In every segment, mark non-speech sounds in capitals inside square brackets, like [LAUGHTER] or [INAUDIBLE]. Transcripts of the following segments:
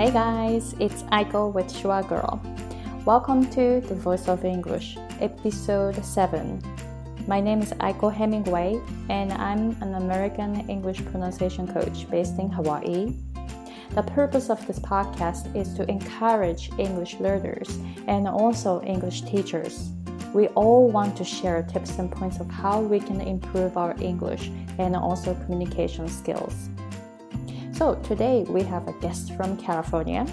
Hey guys, it's Aiko with Shua Girl. Welcome to The Voice of English, episode 7. My name is Aiko Hemingway, and I'm an American English pronunciation coach based in Hawaii. The purpose of this podcast is to encourage English learners and also English teachers. We all want to share tips and points of how we can improve our English and also communication skills. So, today we have a guest from California.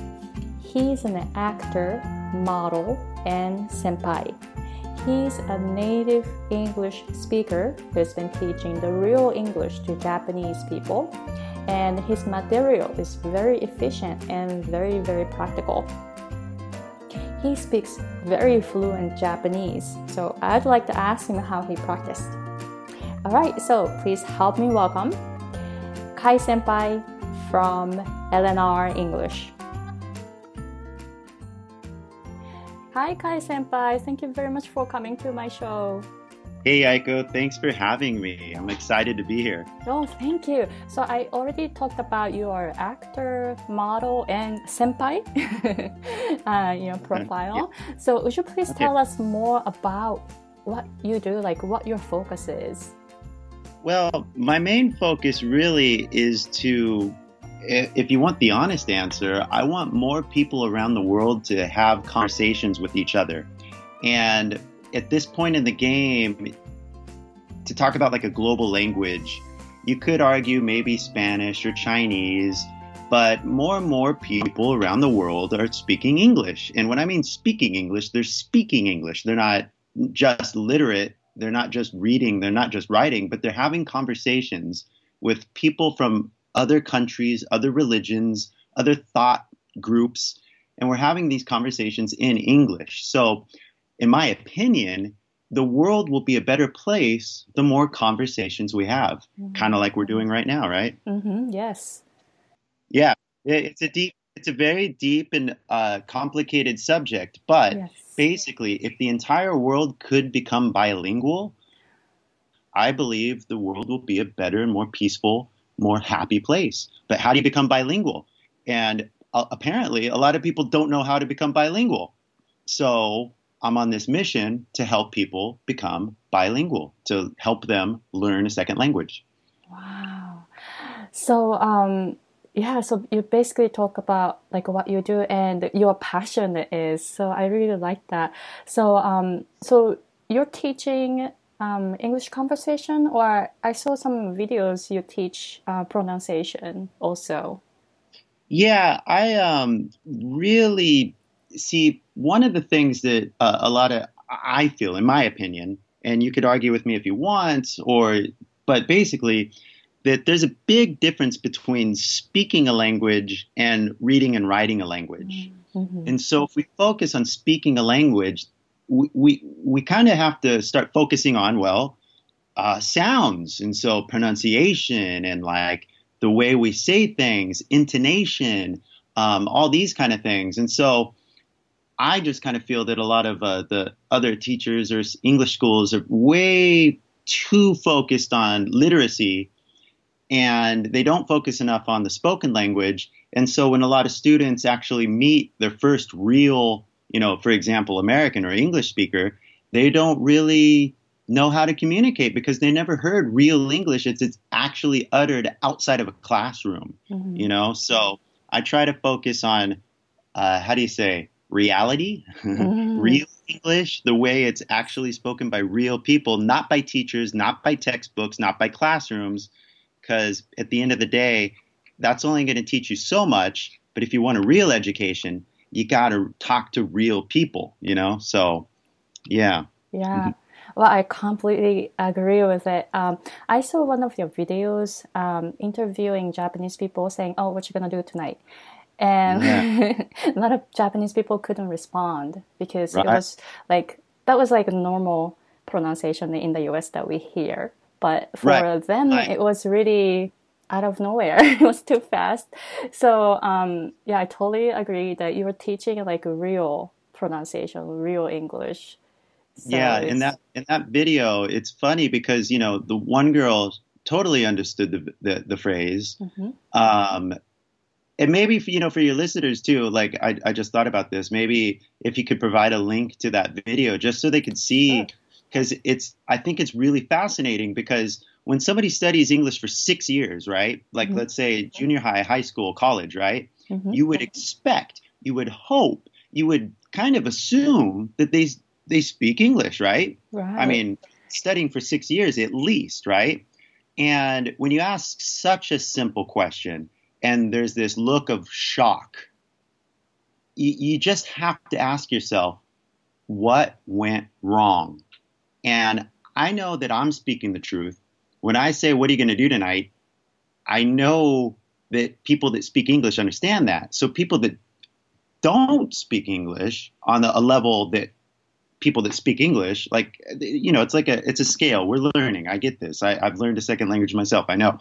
He's an actor, model, and senpai. He's a native English speaker who's been teaching the real English to Japanese people, and his material is very efficient and very, very practical. He speaks very fluent Japanese, so I'd like to ask him how he practiced. Alright, so please help me welcome Kai Senpai from LNR English. Hi, Kai Senpai. Thank you very much for coming to my show. Hey, Aiko. Thanks for having me. I'm excited to be here. Oh, thank you. So, I already talked about your actor, model, and senpai [LAUGHS] uh, you know, profile. Yeah. So, would you please okay. tell us more about what you do, like what your focus is? Well, my main focus really is to if you want the honest answer, I want more people around the world to have conversations with each other. And at this point in the game, to talk about like a global language, you could argue maybe Spanish or Chinese, but more and more people around the world are speaking English. And when I mean speaking English, they're speaking English. They're not just literate, they're not just reading, they're not just writing, but they're having conversations with people from other countries, other religions, other thought groups, and we're having these conversations in English. So, in my opinion, the world will be a better place the more conversations we have, mm-hmm. kind of like we're doing right now, right? Mm-hmm. Yes. Yeah, it's a deep, it's a very deep and uh, complicated subject, but yes. basically, if the entire world could become bilingual, I believe the world will be a better and more peaceful more happy place. But how do you become bilingual? And uh, apparently, a lot of people don't know how to become bilingual. So I'm on this mission to help people become bilingual, to help them learn a second language. Wow. So, um, yeah, so you basically talk about like what you do and your passion is. So I really like that. So, um, so you're teaching um, English conversation, or I saw some videos you teach uh, pronunciation also. Yeah, I um, really see one of the things that uh, a lot of I feel, in my opinion, and you could argue with me if you want, or but basically that there's a big difference between speaking a language and reading and writing a language. Mm-hmm. And so if we focus on speaking a language, we we, we kind of have to start focusing on well uh, sounds. And so pronunciation and like the way we say things intonation um, all these kind of things. And so i just kind of feel that a lot of uh, the other teachers or english schools are way too focused on literacy and they don't focus enough on the spoken language. And so when a lot of students actually meet their first real you know, for example, American or English speaker, they don't really know how to communicate because they never heard real English. It's it's actually uttered outside of a classroom, mm-hmm. you know. So I try to focus on uh, how do you say reality, mm-hmm. [LAUGHS] real English, the way it's actually spoken by real people, not by teachers, not by textbooks, not by classrooms. Because at the end of the day, that's only going to teach you so much. But if you want a real education, you got to talk to real people, you know? So, yeah. Yeah. Mm-hmm. Well, I completely agree with it. Um, I saw one of your videos um, interviewing Japanese people saying, Oh, what you going to do tonight? And yeah. [LAUGHS] a lot of Japanese people couldn't respond because right. it was like, that was like a normal pronunciation in the US that we hear. But for right. them, right. it was really out of nowhere. [LAUGHS] it was too fast. So um, yeah, I totally agree that you were teaching like real pronunciation, real English. So yeah, in that in that video, it's funny because you know the one girl totally understood the the, the phrase, mm-hmm. um, and maybe you know for your listeners too like I, I just thought about this maybe if you could provide a link to that video just so they could see because it's i think it's really fascinating because when somebody studies english for six years right like mm-hmm. let's say junior high high school college right mm-hmm. you would expect you would hope you would kind of assume that they they speak english right right i mean studying for six years at least right and when you ask such a simple question and there's this look of shock, you, you just have to ask yourself, what went wrong? And I know that I'm speaking the truth. When I say, What are you going to do tonight? I know that people that speak English understand that. So people that don't speak English on a level that people that speak English, like you know, it's like a it's a scale. We're learning. I get this. I, I've learned a second language myself. I know,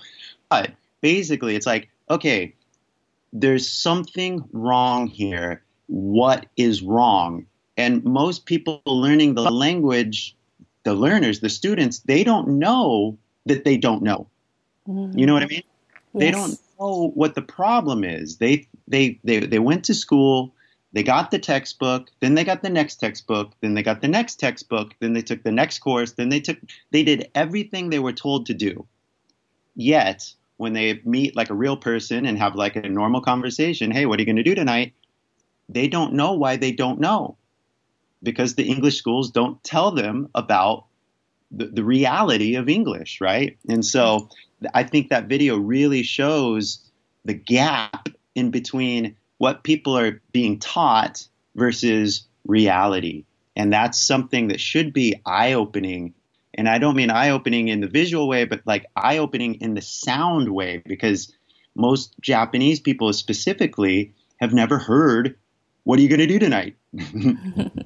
but basically, it's like okay, there's something wrong here. What is wrong? And most people learning the language, the learners, the students, they don't know that they don't know. Mm-hmm. You know what I mean? Yes. They don't know what the problem is. They they they they went to school, they got the textbook, then they got the next textbook, then they got the next textbook, then they took the next course, then they took they did everything they were told to do. Yet, when they meet like a real person and have like a normal conversation, hey, what are you going to do tonight? They don't know why they don't know because the English schools don't tell them about the, the reality of English, right? And so I think that video really shows the gap in between what people are being taught versus reality. And that's something that should be eye opening and I don't mean eye opening in the visual way, but like eye opening in the sound way, because most Japanese people specifically have never heard, What are you going to do tonight? [LAUGHS]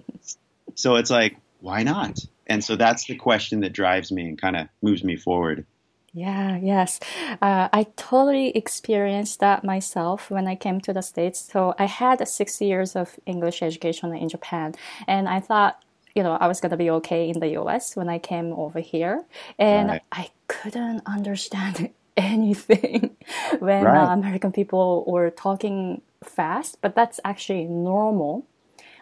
so it's like, why not? And so that's the question that drives me and kind of moves me forward. Yeah, yes. Uh, I totally experienced that myself when I came to the States. So I had six years of English education in Japan, and I thought you know, I was gonna be okay in the US when I came over here, and right. I couldn't understand [LAUGHS] anything [LAUGHS] when right. uh, American people were talking fast. But that's actually normal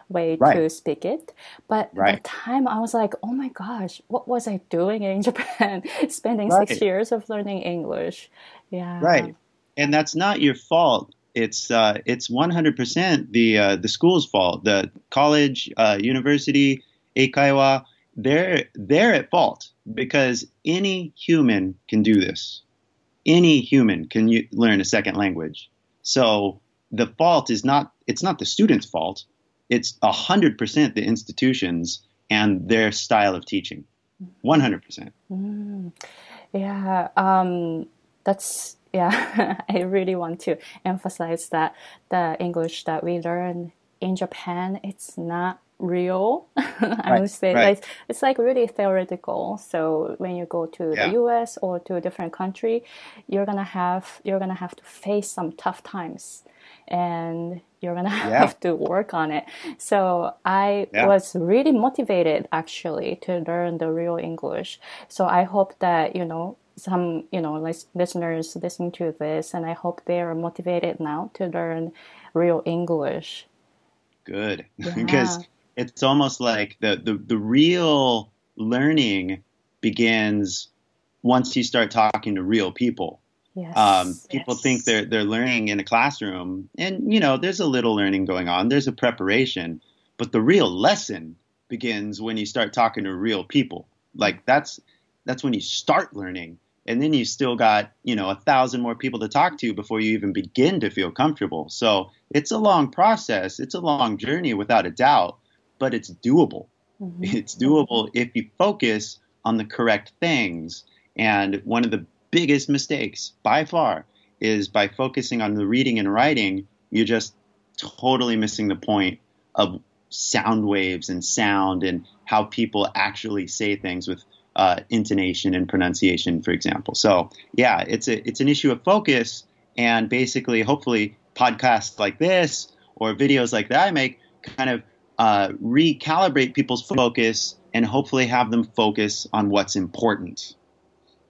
way right. to speak it. But right. the time I was like, oh my gosh, what was I doing in [LAUGHS] Japan? Spending right. six years of learning English. Yeah. Right. And that's not your fault. It's uh, it's 100% the uh, the school's fault. The college, uh, university, eikaiwa, they're they're at fault because any human can do this. Any human can u- learn a second language. So the fault is not it's not the student's fault. It's hundred percent the institutions and their style of teaching. One hundred percent. Mm. Yeah, um, that's yeah. [LAUGHS] I really want to emphasize that the English that we learn in Japan, it's not real. [LAUGHS] I right, would say right. like, it's like really theoretical. So when you go to yeah. the U.S. or to a different country, you're gonna have you're gonna have to face some tough times, and you're gonna [LAUGHS] yeah. have to work on it. So I yeah. was really motivated actually to learn the real English. So I hope that you know some you know listeners listening to this, and I hope they are motivated now to learn real English. Good, [LAUGHS] because it's almost like the, the, the real learning begins once you start talking to real people. Yes, um, people yes. think they're they're learning in a classroom, and you know there's a little learning going on. There's a preparation, but the real lesson begins when you start talking to real people. Like that's that's when you start learning, and then you still got you know a thousand more people to talk to before you even begin to feel comfortable. So it's a long process. It's a long journey, without a doubt but it's doable. Mm-hmm. It's doable if you focus on the correct things. And one of the biggest mistakes by far is by focusing on the reading and writing, you're just totally missing the point of sound waves and sound and how people actually say things with uh, intonation and pronunciation, for example. So yeah, it's a it's an issue of focus, and basically, hopefully, podcasts like this or videos like that I make kind of uh, recalibrate people's focus and hopefully have them focus on what's important.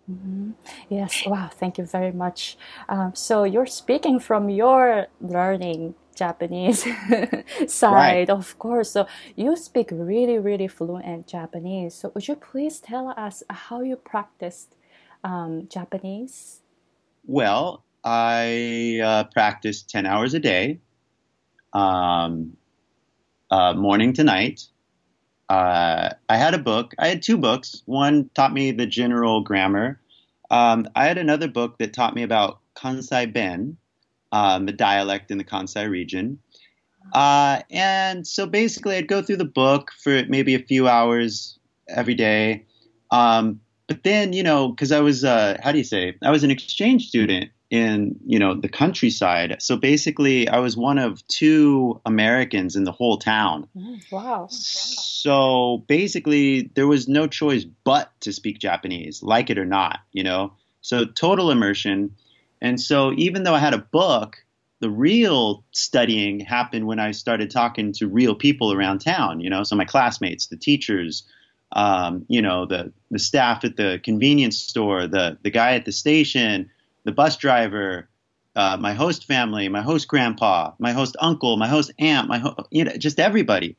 Mm-hmm. Yes, wow, thank you very much. Um, so you're speaking from your learning Japanese [LAUGHS] side, right. of course. So you speak really, really fluent Japanese. So would you please tell us how you practiced um, Japanese? Well, I uh, practice 10 hours a day, um, uh, morning to night. Uh, I had a book. I had two books. One taught me the general grammar. Um, I had another book that taught me about Kansai Ben, um, the dialect in the Kansai region. Uh, and so basically, I'd go through the book for maybe a few hours every day. Um, but then, you know, because I was, uh, how do you say, I was an exchange student in you know the countryside. So basically, I was one of two Americans in the whole town. Mm, wow. So basically, there was no choice but to speak Japanese, like it or not. You know, so total immersion. And so even though I had a book, the real studying happened when I started talking to real people around town. You know, so my classmates, the teachers. Um, you know the the staff at the convenience store, the the guy at the station, the bus driver, uh, my host family, my host grandpa, my host uncle, my host aunt, my ho- you know, just everybody.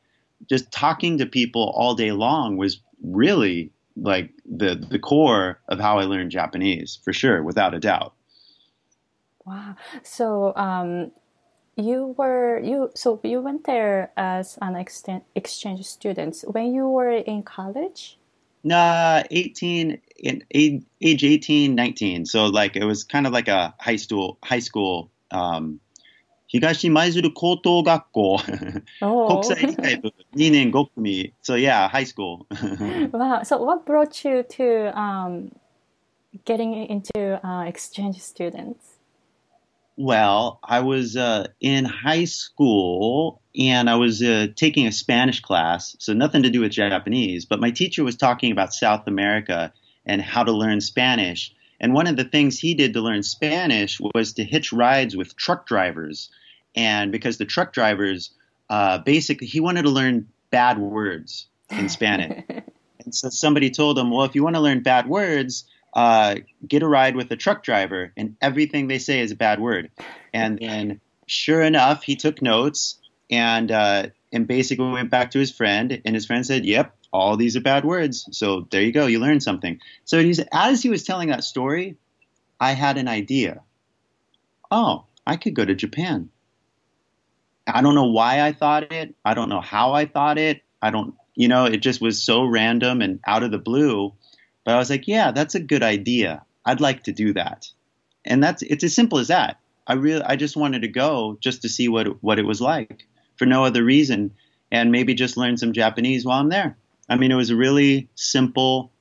Just talking to people all day long was really like the the core of how I learned Japanese for sure, without a doubt. Wow. So um, you were you so you went there as an exchange student when you were in college. Nah, 18, in, age 18, 19. So like it was kind of like a high school, high school, um, 东舞鹤高等学校国际理解部2年5组 [LAUGHS] so yeah high school [LAUGHS] wow so what brought you to um, getting into uh, exchange students well, I was uh, in high school and I was uh, taking a Spanish class, so nothing to do with Japanese, but my teacher was talking about South America and how to learn Spanish. And one of the things he did to learn Spanish was to hitch rides with truck drivers. And because the truck drivers, uh, basically, he wanted to learn bad words in Spanish. [LAUGHS] and so somebody told him, well, if you want to learn bad words, uh, get a ride with a truck driver, and everything they say is a bad word. And then, sure enough, he took notes and uh, and basically went back to his friend, and his friend said, "Yep, all these are bad words. So there you go, you learned something." So as he was telling that story, I had an idea. Oh, I could go to Japan. I don't know why I thought it. I don't know how I thought it. I don't, you know, it just was so random and out of the blue. But I was like, yeah, that's a good idea. I'd like to do that. And that's it's as simple as that. I really I just wanted to go just to see what what it was like for no other reason and maybe just learn some Japanese while I'm there. I mean, it was a really simple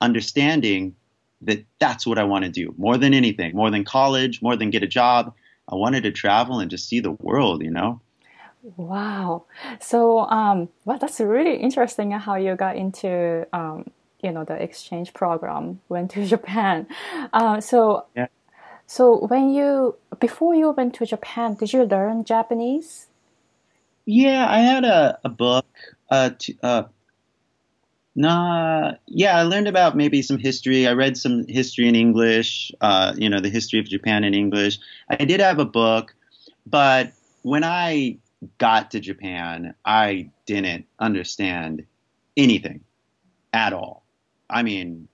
understanding that that's what I want to do more than anything, more than college, more than get a job. I wanted to travel and just see the world, you know. Wow. So, um, well, that's really interesting how you got into um, you know the exchange program went to [LAUGHS] Japan. Uh, so yeah. so when you before you went to Japan, did you learn Japanese? Yeah, I had a, a book. Uh, to, uh, nah, yeah, I learned about maybe some history. I read some history in English. Uh, you know, the history of Japan in English. I did have a book, but when I got to Japan, I didn't understand anything at all. I mean,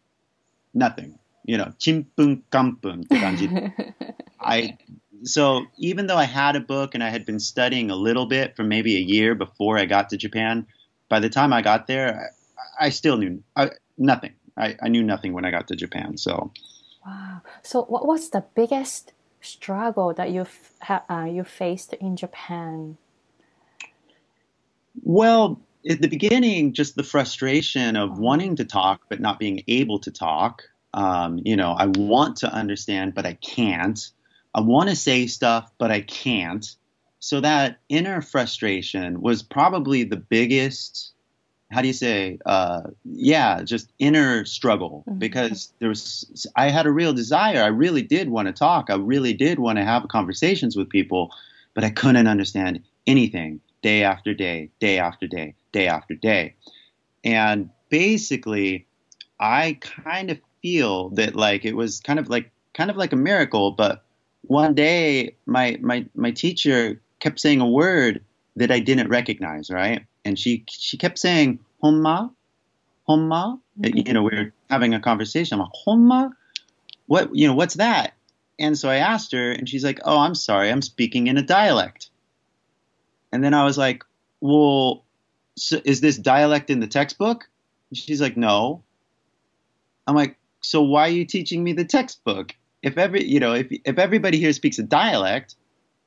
nothing. You know, chimpun kampun [LAUGHS] I so even though I had a book and I had been studying a little bit for maybe a year before I got to Japan, by the time I got there, I, still knew I, nothing. I, I knew nothing when I got to Japan. So, wow. So, what was the biggest struggle that you uh, you faced in Japan? Well, at the beginning, just the frustration of wanting to talk but not being able to talk. Um, you know, I want to understand, but I can't. I want to say stuff, but I can't. So that inner frustration was probably the biggest. How do you say? Uh, yeah, just inner struggle mm-hmm. because there was. I had a real desire. I really did want to talk. I really did want to have conversations with people, but I couldn't understand anything day after day, day after day, day after day. And basically, I kind of feel that like it was kind of like kind of like a miracle. But one day, my my my teacher kept saying a word that I didn't recognize, right? And she she kept saying "homma, homma." Mhm. You know, we were having a conversation. I'm like, "Homma, what? You know, what's that?" And so I asked her, and she's like, "Oh, I'm sorry, I'm speaking in a dialect." And then I was like, "Well, so is this dialect in the textbook?" And she's like, "No." I'm like, "So why are you teaching me the textbook? If every, you know, if if everybody here speaks a dialect,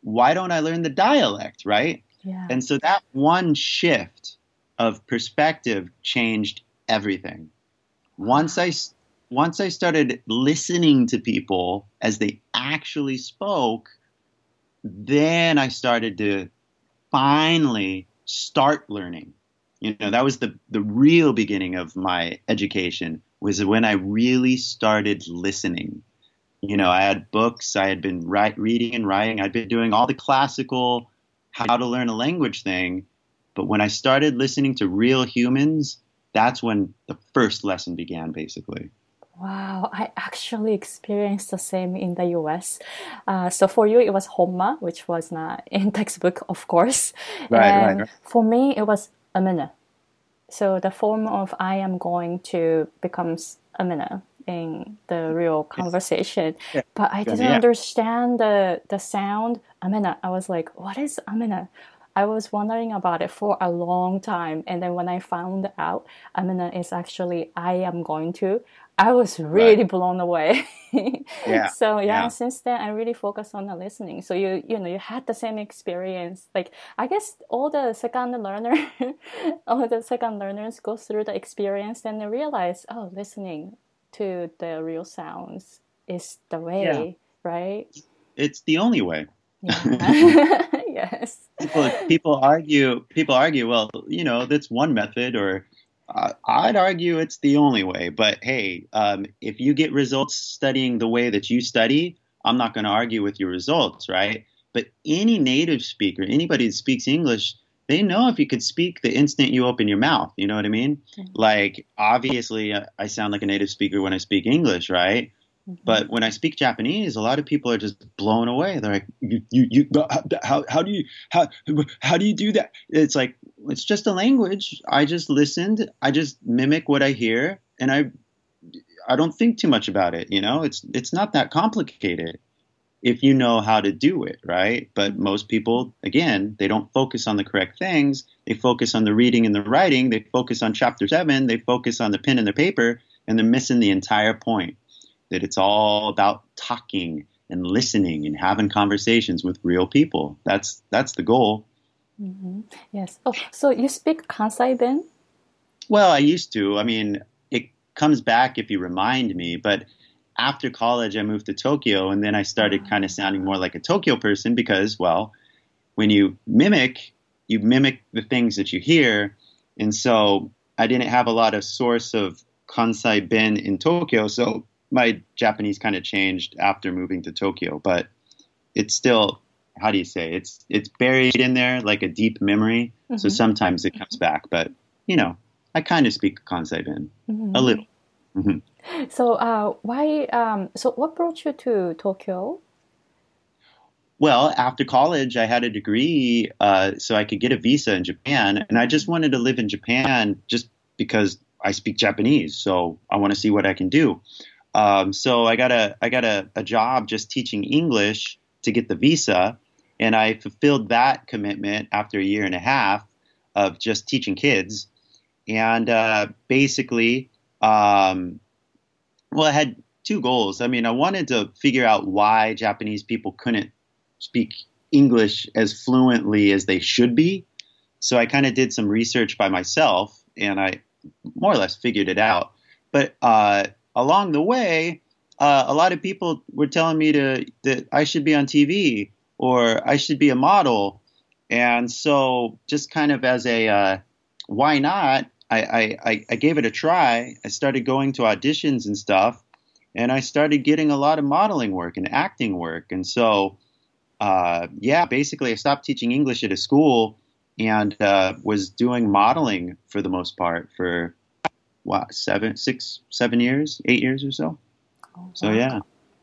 why don't I learn the dialect, right?" Yeah. And so that one shift of perspective changed everything. Once I once I started listening to people as they actually spoke, then I started to finally start learning. You know, that was the the real beginning of my education was when I really started listening. You know, I had books, I had been write, reading and writing, I'd been doing all the classical how to learn a language thing, but when I started listening to real humans, that's when the first lesson began basically. Wow, I actually experienced the same in the US. Uh, so for you, it was homma, which was not [LAUGHS] in textbook, of course. Right, right, and right. for me, it was amina. So the form of I am going to becomes amina in the real conversation. Yeah. But I didn't Yeah. understand the the sound amina. I was like, what is amina? I was wondering about it for a long time, and then when I found out amina is actually I am going to, I was really blown away. [LAUGHS] Yeah, So yeah, yeah. since then I really focused on the listening. So you you know you had the same experience. Like I guess all the second learner, [LAUGHS] all the second learners go through the experience and they realize, oh, listening to the real sounds is the way, right? It's the only way. Yeah. [LAUGHS] yes. [LAUGHS] people people argue people argue well you know that's one method or uh, i'd argue it's the only way but hey um, if you get results studying the way that you study i'm not going to argue with your results right but any native speaker anybody that speaks english they know if you could speak the instant you open your mouth you know what i mean like obviously uh, i sound like a native speaker when i speak english right but when I speak Japanese, a lot of people are just blown away. They're like, "You, you, you how, how do you, how, how do you do that?" It's like it's just a language. I just listened. I just mimic what I hear, and I, I don't think too much about it. You know, it's it's not that complicated if you know how to do it, right? But most people, again, they don't focus on the correct things. They focus on the reading and the writing. They focus on chapter seven. They focus on the pen and the paper, and they're missing the entire point that it's all about talking and listening and having conversations with real people. That's that's the goal. hmm Yes. Oh, so you speak Kansai then? Well, I used to. I mean, it comes back if you remind me, but after college I moved to Tokyo and then I started kind of sounding more like a Tokyo person because well, when you mimic, you mimic the things that you hear. And so I didn't have a lot of source of Kansai Ben in Tokyo, so my Japanese kind of changed after moving to Tokyo, but it's still how do you say it's it's buried in there like a deep memory. So Mhm. sometimes it comes back, but you know, I kind of speak Kansai Ben Mhm. a little. hmm [LAUGHS] So, uh, why? Um, so, what brought you to Tokyo? Well, after college, I had a degree uh, so I could get a visa in Japan, and I just wanted to live in Japan just because I speak Japanese. So I want to see what I can do. Um, so I got a I got a, a job just teaching English to get the visa, and I fulfilled that commitment after a year and a half of just teaching kids, and uh, basically, um, well, I had two goals. I mean, I wanted to figure out why Japanese people couldn't speak English as fluently as they should be. So I kind of did some research by myself, and I more or less figured it out. But uh, along the way, uh, a lot of people were telling me to that I should be on TV or I should be a model, and so just kind of as a uh, why not, I, I, I, gave it a try. I started going to auditions and stuff, and I started getting a lot of modeling work and acting work, and so uh, yeah, basically I stopped teaching English at a school and uh, was doing modeling for the most part for what seven, six, seven years, eight years or so. Oh, So wow. yeah,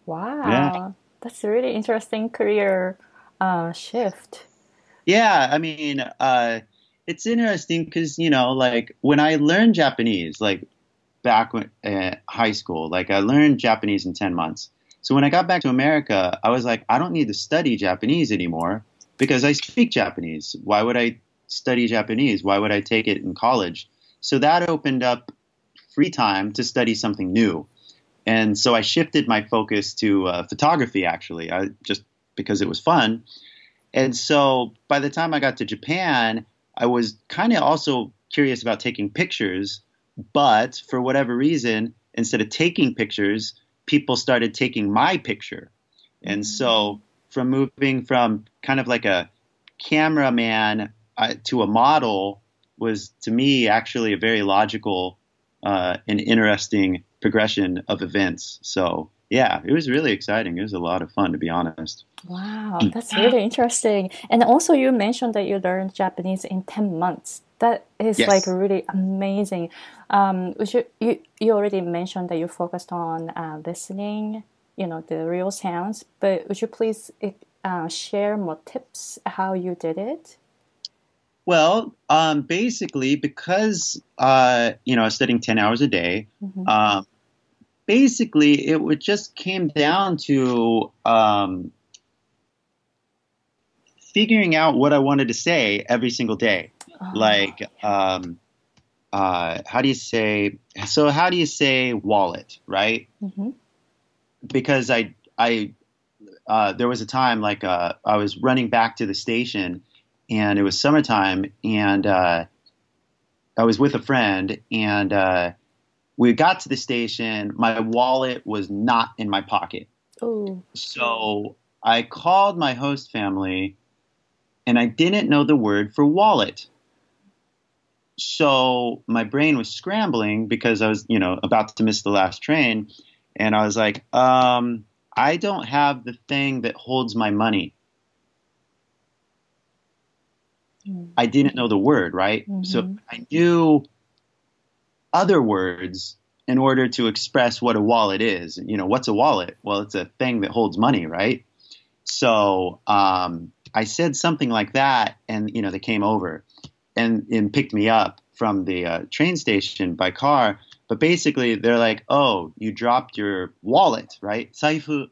Wow. Yeah. That's a really interesting career uh, shift. yeah. I mean, uh, it's interesting because you know, like when I learned Japanese, like back when uh, high school, like I learned Japanese in ten months. So when I got back to America, I was like, I don't need to study Japanese anymore because I speak Japanese. Why would I study Japanese? Why would I take it in college? So that opened up free time to study something new. And so I shifted my focus to uh, photography, actually, I, just because it was fun. And so by the time I got to Japan, I was kind of also curious about taking pictures. But for whatever reason, instead of taking pictures, people started taking my picture. And so from moving from kind of like a cameraman uh, to a model was to me actually a very logical uh, and interesting progression of events. So yeah, it was really exciting. It was a lot of fun, to be honest. Wow, that's really interesting. And also, you mentioned that you learned Japanese in 10 months. That is Yes. like really amazing. Um, would you, you, you already mentioned that you focused on uh, listening, you know, the real sounds, but would you please uh, share more tips how you did it? Well, um, basically, because uh, you know I was studying ten hours a day, Mhm. um, basically it would just came down to um, figuring out what I wanted to say every single day. Oh, Like, um, uh, how do you say? So, how do you say wallet, right? mhm. because I I uh, there was a time like uh, I was running back to the station and it was summertime and uh, I was with a friend and uh, we got to the station. My wallet was not in my pocket, Oh, so I called my host family and I didn't know the word for wallet. So my brain was scrambling because I was, you know, about to miss the last train. And I was like, um, I don't have the thing that holds my money. Mm. I didn't know the word, right? So Mhm. I knew other words in order to express what a wallet is. You know, what's a wallet? Well, it's a thing that holds money, right? So um, I said something like that, and you know, they came over and, and picked me up from the uh, train station by car. But basically, they're like, "Oh, you dropped your wallet, right? 財布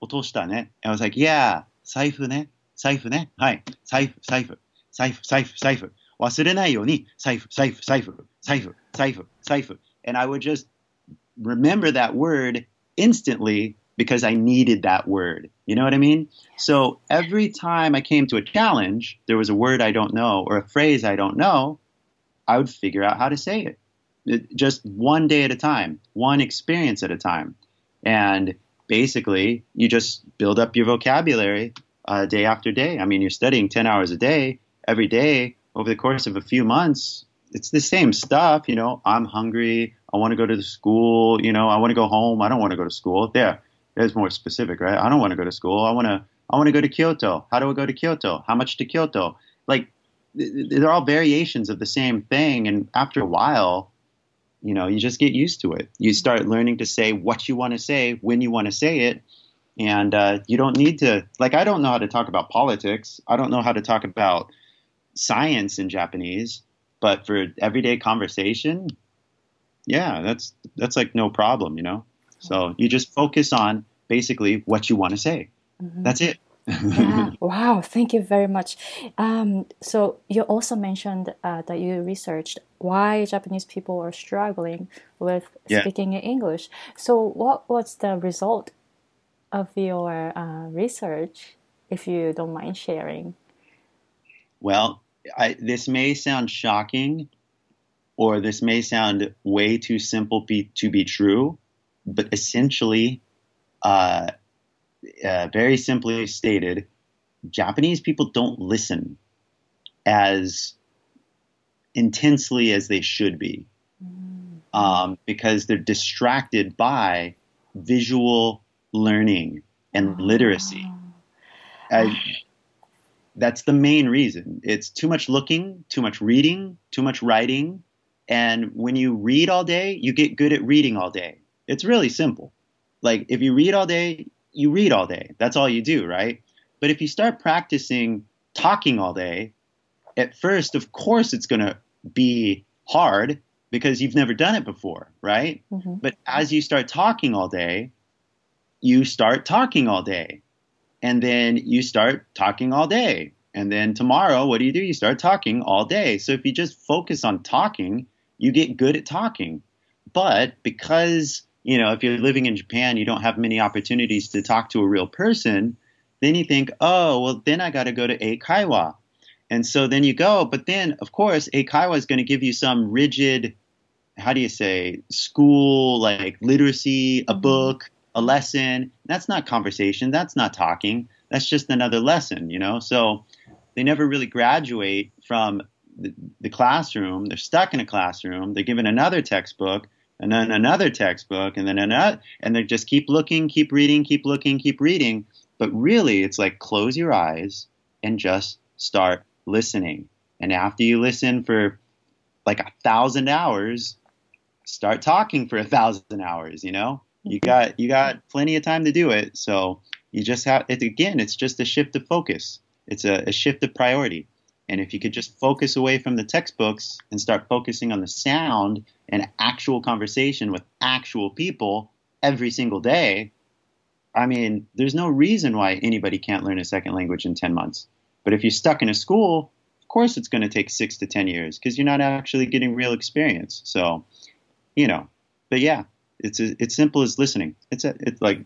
落としたね." And I was like, "Yeah, 財布ね、財布ね、はい、財布、財布、財布、財布、財布." 忘れないように財布、財布、財布、 cipher, cipher, cipher. And I would just remember that word instantly because I needed that word. You know what I mean? So every time I came to a challenge, there was a word I don't know or a phrase I don't know, I would figure out how to say it. it just one day at a time, one experience at a time. And basically, you just build up your vocabulary uh, day after day. I mean, you're studying 10 hours a day every day over the course of a few months. It's the same stuff, you know. I'm hungry. I want to go to the school. You know, I want to go home. I don't want to go to school. There, there's more specific, right? I don't want to go to school. I want to. I want to go to Kyoto. How do I go to Kyoto? How much to Kyoto? Like, th- th- they're all variations of the same thing. And after a while, you know, you just get used to it. You start learning to say what you want to say when you want to say it. And uh, you don't need to, like, I don't know how to talk about politics. I don't know how to talk about science in Japanese. But for everyday conversation, yeah, that's that's like no problem, you know. So you just focus on basically what you want to say. Mhm. That's it. Yeah. [LAUGHS] Wow, thank you very much. Um, so you also mentioned uh, that you researched why Japanese people are struggling with Yeah. speaking English. So what was the result of your uh, research, if you don't mind sharing? Well, I, this may sound shocking, or this may sound way too simple be, to be true, but essentially, uh, uh, very simply stated, Japanese people don't listen as intensely as they should be um, because they're distracted by visual learning and literacy. I, that's the main reason. It's too much looking, too much reading, too much writing, And when you read all day, you get good at reading all day. It's really simple. Like if you read all day, you read all day. That's all you do, right? But if you start practicing talking all day, at first, of course, it's going to be hard because you've never done it before, right? Mm-hmm. But as you start talking all day, you start talking all day. And then you start talking all day. And then tomorrow, what do you do? You start talking all day. So if you just focus on talking, you get good at talking. But because, you know, if you're living in Japan, you don't have many opportunities to talk to a real person, then you think, oh, well, then I got to go to Eikaiwa. And so then you go, but then, of course, Eikaiwa is going to give you some rigid, how do you say, school, like literacy, a mm-hmm. book, a lesson. That's not conversation. That's not talking. That's just another lesson, you know? So they never really graduate from the, the classroom. They're stuck in a classroom. They're given another textbook and then another textbook and then another, and they just keep looking, keep reading, keep looking, keep reading. But really, it's like close your eyes and just start listening. And after you listen for like a thousand hours, start talking for a thousand hours, you know? You got you got plenty of time to do it. So you just have it again, it's just a shift of focus. It's a, a shift of priority. And if you could just focus away from the textbooks and start focusing on the sound and actual conversation with actual people every single day, I mean, there's no reason why anybody can't learn a second language in 10 months. But if you're stuck in a school, of course it's going to take six to 10 years because you're not actually getting real experience. So, you know, but yeah, it's a, it's simple as listening. It's a, it's like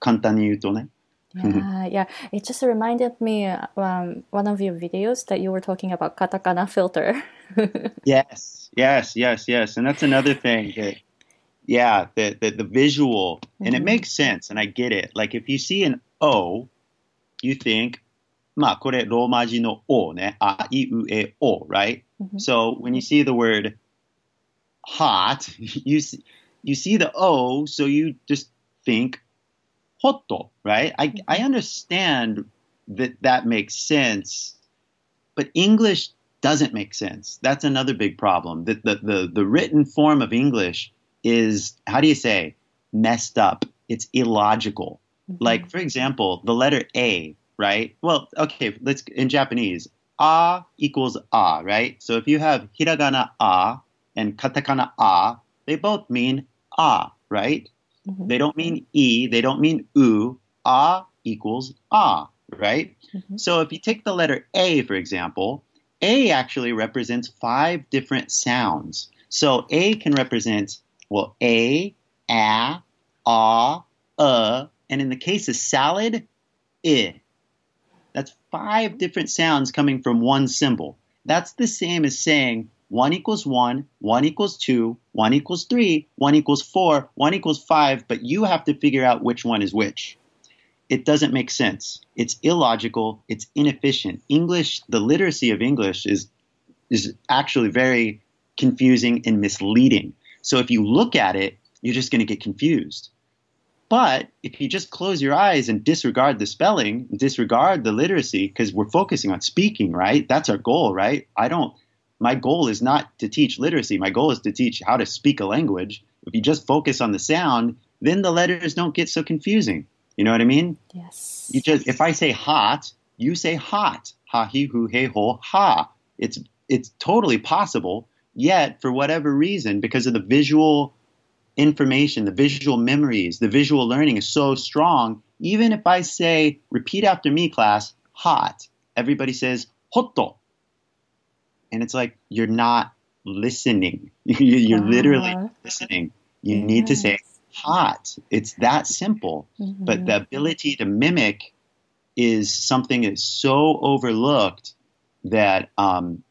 簡単に言うとね。Yeah, yeah. It just reminded me um, one of your videos that you were talking about katakana filter. [LAUGHS] yes, yes, yes, yes. And that's another thing that yeah, the the, the visual, mm-hmm. and it mm-hmm. makes sense, and I get it. Like if you see an O, you think, まあこれローマ字の O ね、あいうえお, right? Mm-hmm. So when you see the word hot, [LAUGHS] you see, you see the O, so you just think hotto, right? I I mm-hmm. understand that that makes sense, but English doesn't make sense. That's another big problem. The, the, the, the written form of English is how do you say messed up? It's illogical. Mm-hmm. Like for example, the letter A, right? Well, okay, let's in Japanese, a equals a, right? So if you have hiragana a and katakana a, they both mean a, right? Mm-hmm. They don't mean e, they don't mean u. A equals ah, right? Mm-hmm. So if you take the letter A, for example, A actually represents five different sounds. So A can represent well, a, a, ah, uh, and in the case of salad, i. That's five different sounds coming from one symbol. That's the same as saying 1 equals 1, 1 equals 2, 1 equals 3, 1 equals 4, 1 equals 5, but you have to figure out which one is which. It doesn't make sense. It's illogical. It's inefficient. English, the literacy of English is, is actually very confusing and misleading. So if you look at it, you're just going to get confused. But if you just close your eyes and disregard the spelling, disregard the literacy, because we're focusing on speaking, right? That's our goal, right? I don't, my goal is not to teach literacy. My goal is to teach how to speak a language. If you just focus on the sound, then the letters don't get so confusing. You know what I mean? Yes. You just, if I say hot, you say hot. Ha, he, hu, he, ho, ha. It's, it's totally possible Yet, for whatever reason, because of the visual information, the visual memories, the visual learning is so strong, even if I say, repeat after me, class, hot, everybody says, hotto. And it's like, you're not listening. [LAUGHS] you're wow. literally listening. You yes. need to say hot. It's that simple. Mm-hmm. But the ability to mimic is something that's so overlooked that um,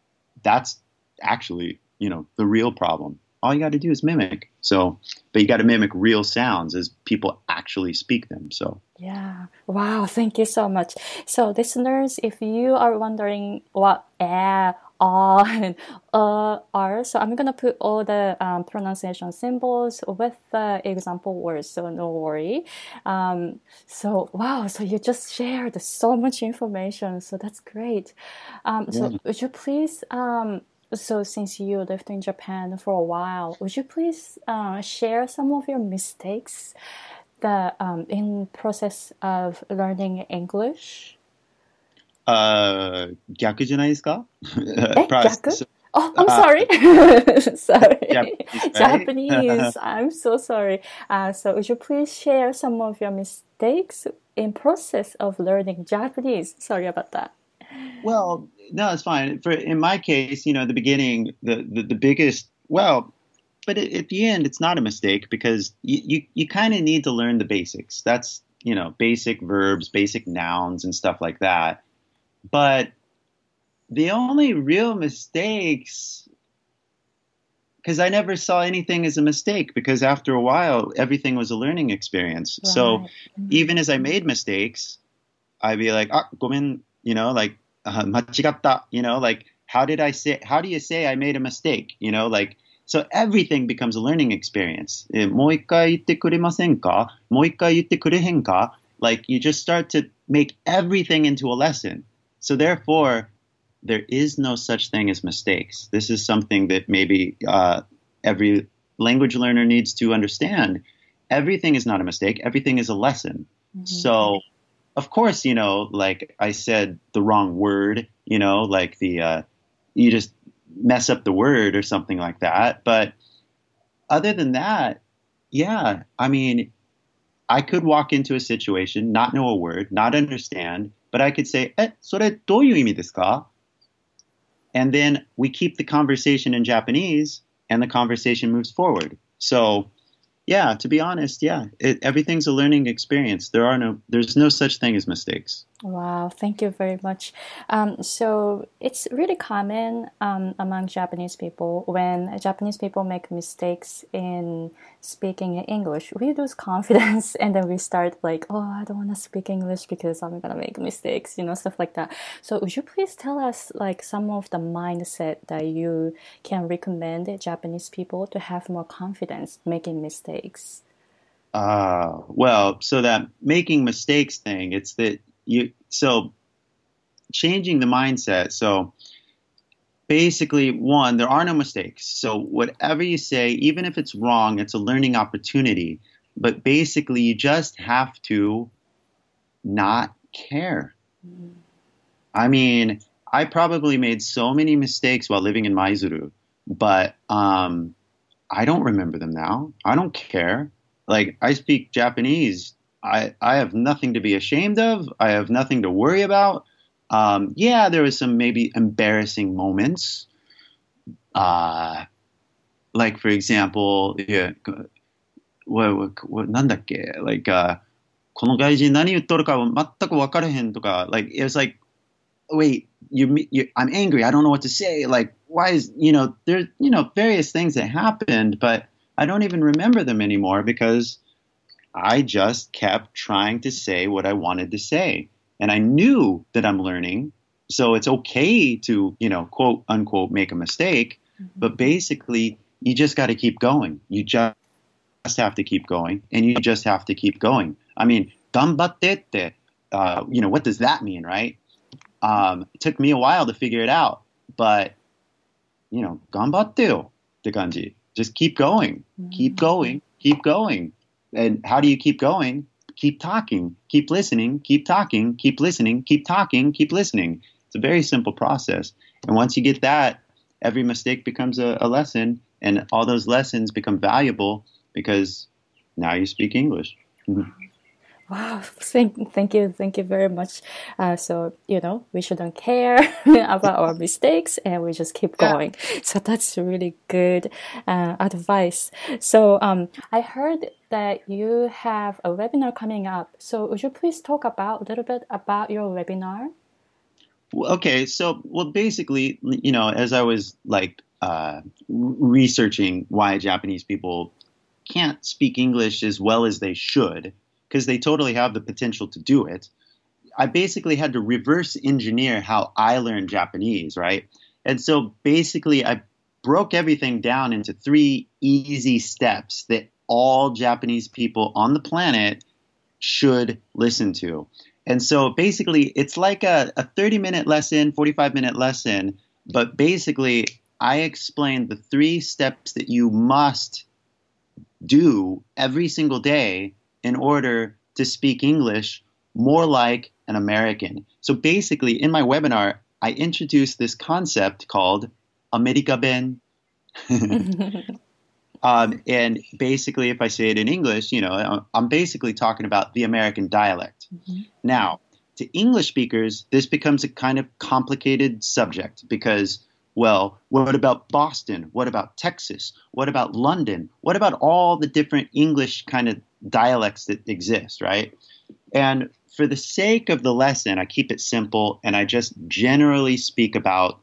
that's actually you know the real problem. All you got to do is mimic. So, but you got to mimic real sounds as people actually speak them. So. Yeah. Wow. Thank you so much. So, listeners, if you are wondering what eh, ah, [LAUGHS] and uh are, so I'm gonna put all the um, pronunciation symbols with the example words. So no worry. Um, so wow. So you just shared so much information. So that's great. Um, so yeah. would you please um so since you lived in Japan for a while, would you please uh, share some of your mistakes that um, in process of learning English? あー逆じゃないですかえ Process- 逆 Oh, I'm Uh, sorry. sorry. Japanese, right? Japanese. [LAUGHS] I'm so sorry. Uh, so would you please share some of your mistakes in process of learning Japanese? Sorry about that. Well, no, it's fine. For in my case, you know, the beginning, the the, the biggest, well, but at, at the end, it's not a mistake because you you, you kind of need to learn the basics. That's you know, basic verbs, basic nouns, and stuff like that. But the only real mistakes, because I never saw anything as a mistake, because after a while, everything was a learning experience. So Right. Mhm. even as I made mistakes, I'd be like, ah, ごめん, you know, like, uh, 間違った, you know, like, how did I say, how do you say I made a mistake? You know, like, so everything becomes a learning experience. えもう一回言ってくれませんかもう一回言ってくれへんか Like, you just start to make everything into a lesson. So therefore, there is no such thing as mistakes. This is something that maybe uh, every language learner needs to understand. Everything is not a mistake. Everything is a lesson. Mhm. So, of course, you know, like I said the wrong word, you know, like the, uh, you just mess up the word or something like that. But other than that, yeah, I mean, I could walk into a situation, not know a word, not understand, but I could say, え、それどういう意味ですか? And then we keep the conversation in Japanese and the conversation moves forward. So, yeah, to be honest, yeah, it, everything's a learning experience. There are no, there's no such thing as mistakes. Wow, thank you very much. Um, so it's really common um, among Japanese people when Japanese people make mistakes in speaking in English, we lose confidence [LAUGHS] and then we start like, oh, I don't want to speak English because I'm gonna make mistakes, you know, stuff like that. So would you please tell us like some of the mindset that you can recommend Japanese people to have more confidence making mistakes? Uh, well, so that making mistakes thing, it's that you, so changing the mindset. So basically, one, there are no mistakes. So whatever you say, even if it's wrong, it's a learning opportunity. But basically, you just have to not care. I mean, I probably made so many mistakes while living in Maizuru, but um, I don't remember them now. I don't care. Like, I speak Japanese. I, I have nothing to be ashamed of. I have nothing to worry about. Um, yeah, there was some maybe embarrassing moments. Uh, like, for example, yeah, what, what, what, なんだっけ like, uh, この外人何言っとるか全く分からへんとか like, it was like, wait, you, you, I'm angry. I don't know what to say. Like, why is, you know, there's, you know, various things that happened, but I don't even remember them anymore because I just kept trying to say what I wanted to say. And I knew that I'm learning. So it's okay to, you know, quote unquote, make a mistake. But basically, you just got to keep going. You just have to keep going and you just have to keep going. I mean, gambatte, uh, you know, what does that mean, right? Um, it took me a while to figure it out, but you know, gambatte the kanji. Just keep going, keep going, keep going. And how do you keep going? Keep talking, keep listening, keep talking, keep listening, keep talking, keep listening. It's a very simple process. And once you get that, every mistake becomes a, a lesson, and all those lessons become valuable because now you speak English. Mm-hmm. Wow, [LAUGHS] thank, thank you, thank you very much. Uh, so, you know, we shouldn't care [LAUGHS] about our mistakes and we just keep Yeah. going. [LAUGHS] So that's really good uh, advice. So, um, I heard that you have a webinar coming up. So, would you please talk about a little bit about your webinar? Okay, so well, basically, you know, as I was like uh, researching why Japanese people can't speak English as well as they should, because they totally have the potential to do it. I basically had to reverse engineer how I learned Japanese, right? And so basically, I broke everything down into three easy steps that all Japanese people on the planet should listen to. And so basically, it's like a, a 30 minute lesson, 45 minute lesson, but basically, I explain the three steps that you must do every single day in order to speak English more like an American. So basically, in my webinar, I introduced this concept called America Ben. [LAUGHS] um, and basically, if I say it in English, you know, I'm basically talking about the American dialect. Mm-hmm. Now, to English speakers, this becomes a kind of complicated subject because, well, what about Boston? What about Texas? What about London? What about all the different English kind of dialects that exist, right? And for the sake of the lesson, I keep it simple and I just generally speak about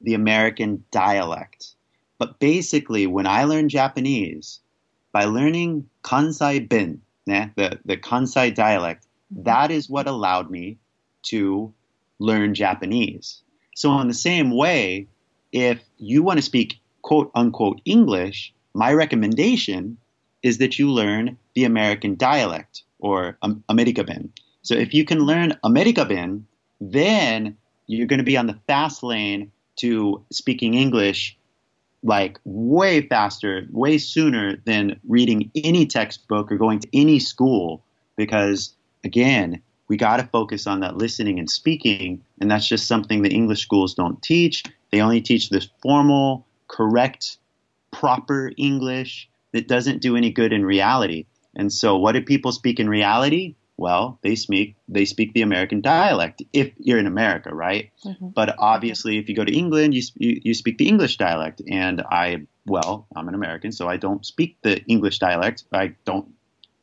the American dialect. But basically, when I learned Japanese, by learning Kansai Ben, eh, the, the Kansai dialect, mm-hmm. that is what allowed me to learn Japanese. So, in the same way, if you want to speak quote unquote English, my recommendation is that you learn the American dialect or um. So, if you can learn Ben, then you're going to be on the fast lane to speaking English like way faster, way sooner than reading any textbook or going to any school because again, we got to focus on that listening and speaking. And that's just something the English schools don't teach. They only teach this formal, correct, proper English that doesn't do any good in reality. And so, what do people speak in reality? Well, they speak they speak the American dialect if you're in America, right? Mm-hmm. But obviously, if you go to England, you, you you speak the English dialect. And I, well, I'm an American, so I don't speak the English dialect. I don't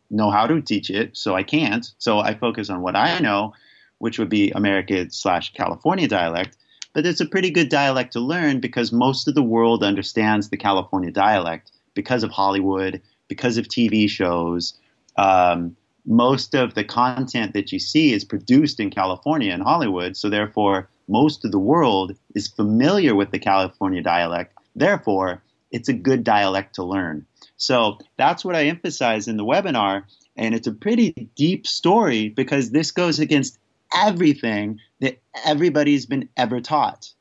know how to teach it, so I can't. So I focus on what I know, which would be American slash California dialect. But it's a pretty good dialect to learn because most of the world understands the California dialect because of Hollywood, because of TV shows. Um, most of the content that you see is produced in California and Hollywood, so therefore most of the world is familiar with the California dialect. Therefore, it's a good dialect to learn. So that's what I emphasize in the webinar. And it's a pretty deep story because this goes against everything that everybody's been ever taught.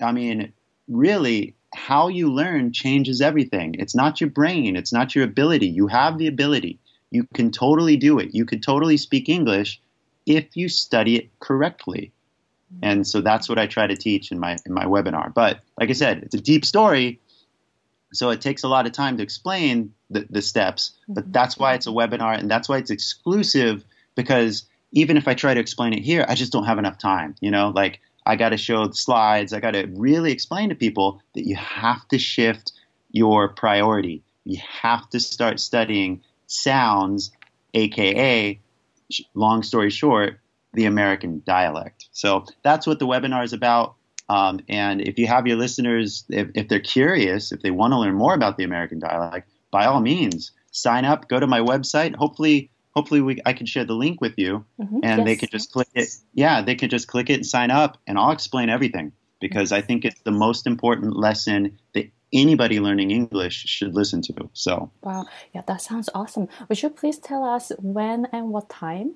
I mean, really, how you learn changes everything. It's not your brain, it's not your ability. You have the ability. You can totally do it. You could totally speak English if you study it correctly. And so that's what I try to teach in my in my webinar. But like I said, it's a deep story, so it takes a lot of time to explain the, the steps, but mm-hmm. that's why it's a webinar and that's why it's exclusive because even if I try to explain it here, I just don't have enough time. You know, like I got to show the slides, I got to really explain to people that you have to shift your priority. You have to start studying sounds, aka, long story short, the American dialect. So that's what the webinar is about. Um, and if you have your listeners, if, if they're curious, if they want to learn more about the American dialect, by all means, sign up. Go to my website. Hopefully, hopefully we, I can share the link with you, mm-hmm. and yes. they can just click it. Yeah, they can just click it and sign up, and I'll explain everything because I think it's the most important lesson that anybody learning English should listen to. So wow, yeah, that sounds awesome. Would you please tell us when and what time?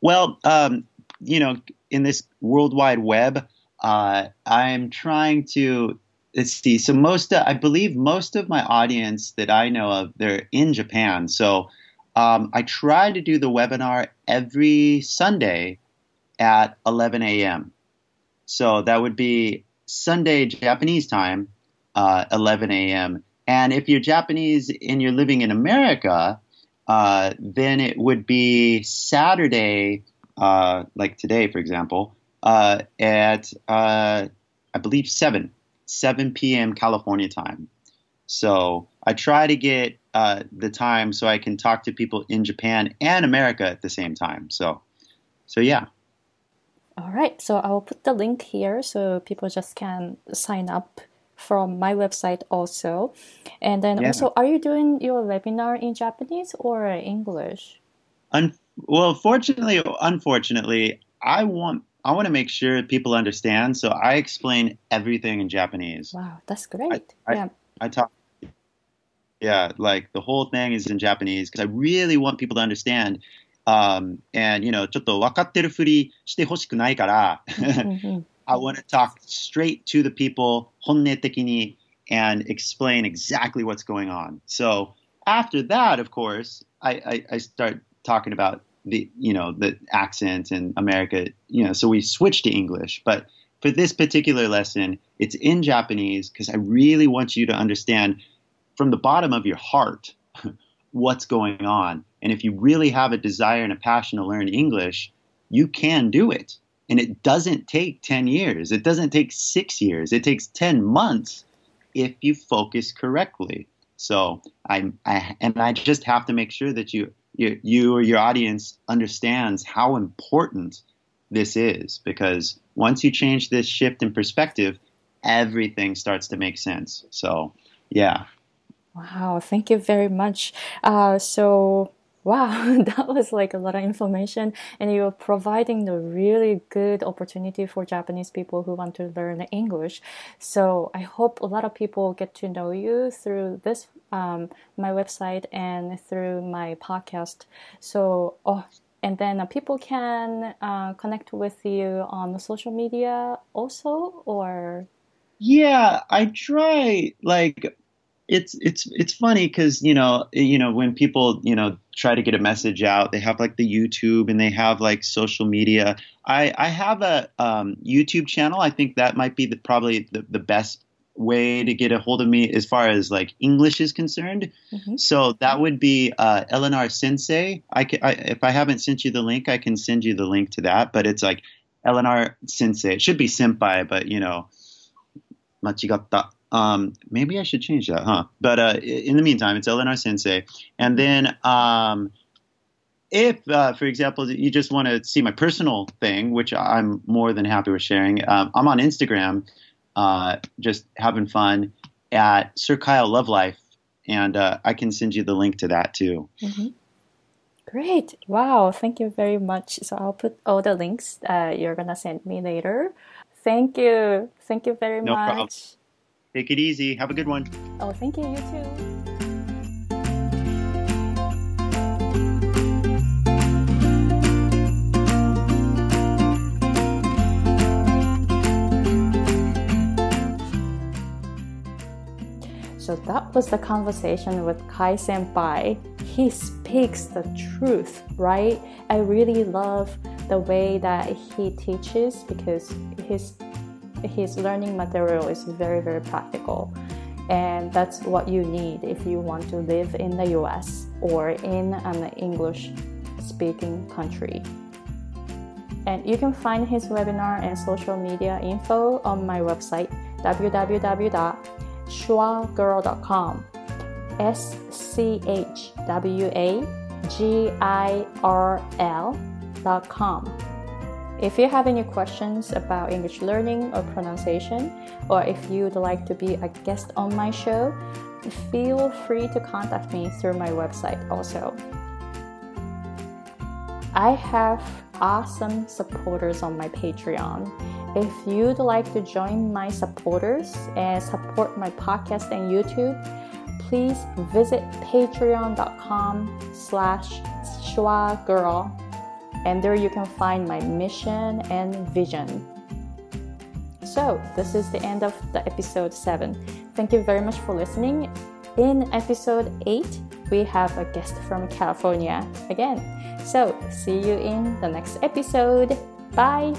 Well, um, you know, in this World Wide Web, uh, I'm trying to let's see. So most, of, I believe, most of my audience that I know of, they're in Japan. So um, I try to do the webinar every Sunday at 11 a.m. So that would be Sunday Japanese time, uh, 11 a.m. And if you're Japanese and you're living in America, uh, then it would be Saturday uh, like today, for example, uh, at uh, I believe seven, seven p.m. California time. So I try to get uh, the time so I can talk to people in Japan and America at the same time. So, so yeah. All right. So I will put the link here so people just can sign up from my website also. And then yeah. also, are you doing your webinar in Japanese or English? Un- well, fortunately, unfortunately, I want I want to make sure people understand, so I explain everything in Japanese. Wow, that's great. I, yeah, I, I talk. Yeah, like the whole thing is in Japanese because I really want people to understand. Um, and you know, ちょっと分かってるふりしてほしくないから、 I want [LAUGHS] to talk straight to the people, 本音的に and explain exactly what's going on. So after that, of course, I, I, I start talking about the you know the accent in America. You know, so we switch to English. But for this particular lesson, it's in Japanese because I really want you to understand from the bottom of your heart [LAUGHS] what's going on. And if you really have a desire and a passion to learn English, you can do it. And it doesn't take 10 years. It doesn't take six years. It takes 10 months if you focus correctly. So I, I and I just have to make sure that you, you, you or your audience understands how important this is because once you change this shift in perspective, everything starts to make sense. So, yeah. Wow, thank you very much. Uh, so, wow, [LAUGHS] that was like a lot of information, and you're providing a really good opportunity for Japanese people who want to learn English. So, I hope a lot of people get to know you through this, um, my website, and through my podcast. So, oh, and then uh, people can uh, connect with you on social media also, or yeah, I try like it's it's it's funny because you know you know when people you know try to get a message out they have like the youtube and they have like social media. I i have a um, youtube channel. I think that might be the probably the, the best way to get a hold of me as far as like english is concerned. Mm-hmm. so that would be uh, eleanor sensei. I, can, I if i haven't sent you the link i can send you the link to that but it's like eleanor sensei. It should be senpai but you know machigatta um, maybe I should change that, huh? But uh, in the meantime, it's Eleanor Sensei. And then um, if, uh, for example, you just want to see my personal thing, which I'm more than happy with sharing, um, I'm on Instagram, uh, just having fun at Sir Kyle Love Life, and uh, I can send you the link to that too. Mm-hmm. Great! Wow, thank you very much. So I'll put all the links uh, you're gonna send me later. Thank you. Thank you very no much. Problem. Take it easy. Have a good one. Oh, thank you. You too. So that was the conversation with Kai Senpai. He speaks the truth, right? I really love the way that he teaches because his his learning material is very, very practical. And that's what you need if you want to live in the US or in an English speaking country. And you can find his webinar and social media info on my website www.schwagirl.com. S C H W A G I R L.com. If you have any questions about English learning or pronunciation, or if you'd like to be a guest on my show, feel free to contact me through my website also. I have awesome supporters on my Patreon. If you'd like to join my supporters and support my podcast and YouTube, please visit patreon.com slash schwagirl and there you can find my mission and vision. So, this is the end of the episode 7. Thank you very much for listening. In episode 8, we have a guest from California again. So, see you in the next episode. Bye.